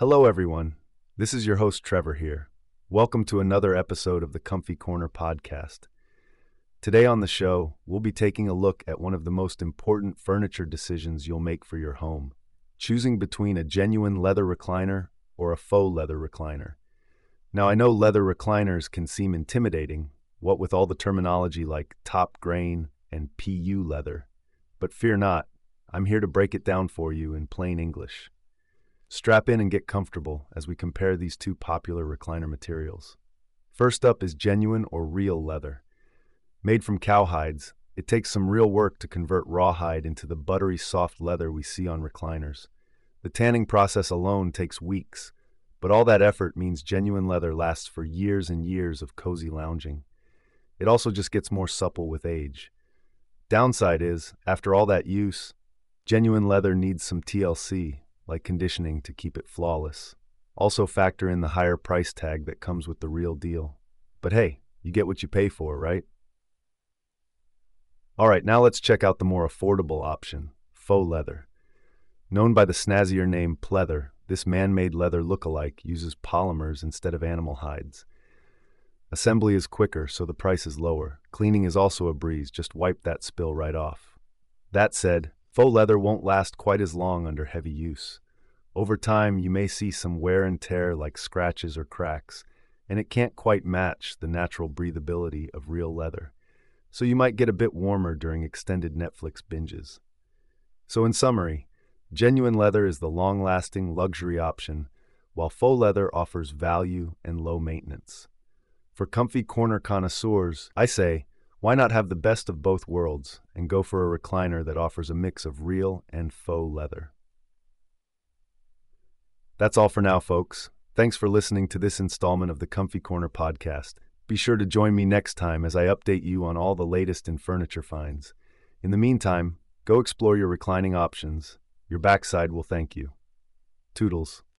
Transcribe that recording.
Hello, everyone. This is your host, Trevor, here. Welcome to another episode of the Comfy Corner podcast. Today on the show, we'll be taking a look at one of the most important furniture decisions you'll make for your home choosing between a genuine leather recliner or a faux leather recliner. Now, I know leather recliners can seem intimidating, what with all the terminology like top grain and PU leather. But fear not, I'm here to break it down for you in plain English. Strap in and get comfortable as we compare these two popular recliner materials. First up is genuine or real leather. Made from cowhides, it takes some real work to convert rawhide into the buttery soft leather we see on recliners. The tanning process alone takes weeks, but all that effort means genuine leather lasts for years and years of cozy lounging. It also just gets more supple with age. Downside is, after all that use, genuine leather needs some TLC, like conditioning, to keep it flawless. Also, factor in the higher price tag that comes with the real deal. But hey, you get what you pay for, right? All right, now let's check out the more affordable option faux leather. Known by the snazzier name pleather, this man made leather look-alike uses polymers instead of animal hides. Assembly is quicker, so the price is lower. Cleaning is also a breeze, just wipe that spill right off. That said, faux leather won't last quite as long under heavy use. Over time, you may see some wear and tear like scratches or cracks, and it can't quite match the natural breathability of real leather. So you might get a bit warmer during extended Netflix binges. So, in summary, genuine leather is the long lasting luxury option, while faux leather offers value and low maintenance. For comfy corner connoisseurs, I say, why not have the best of both worlds and go for a recliner that offers a mix of real and faux leather? That's all for now, folks. Thanks for listening to this installment of the Comfy Corner podcast. Be sure to join me next time as I update you on all the latest in furniture finds. In the meantime, go explore your reclining options. Your backside will thank you. Toodles.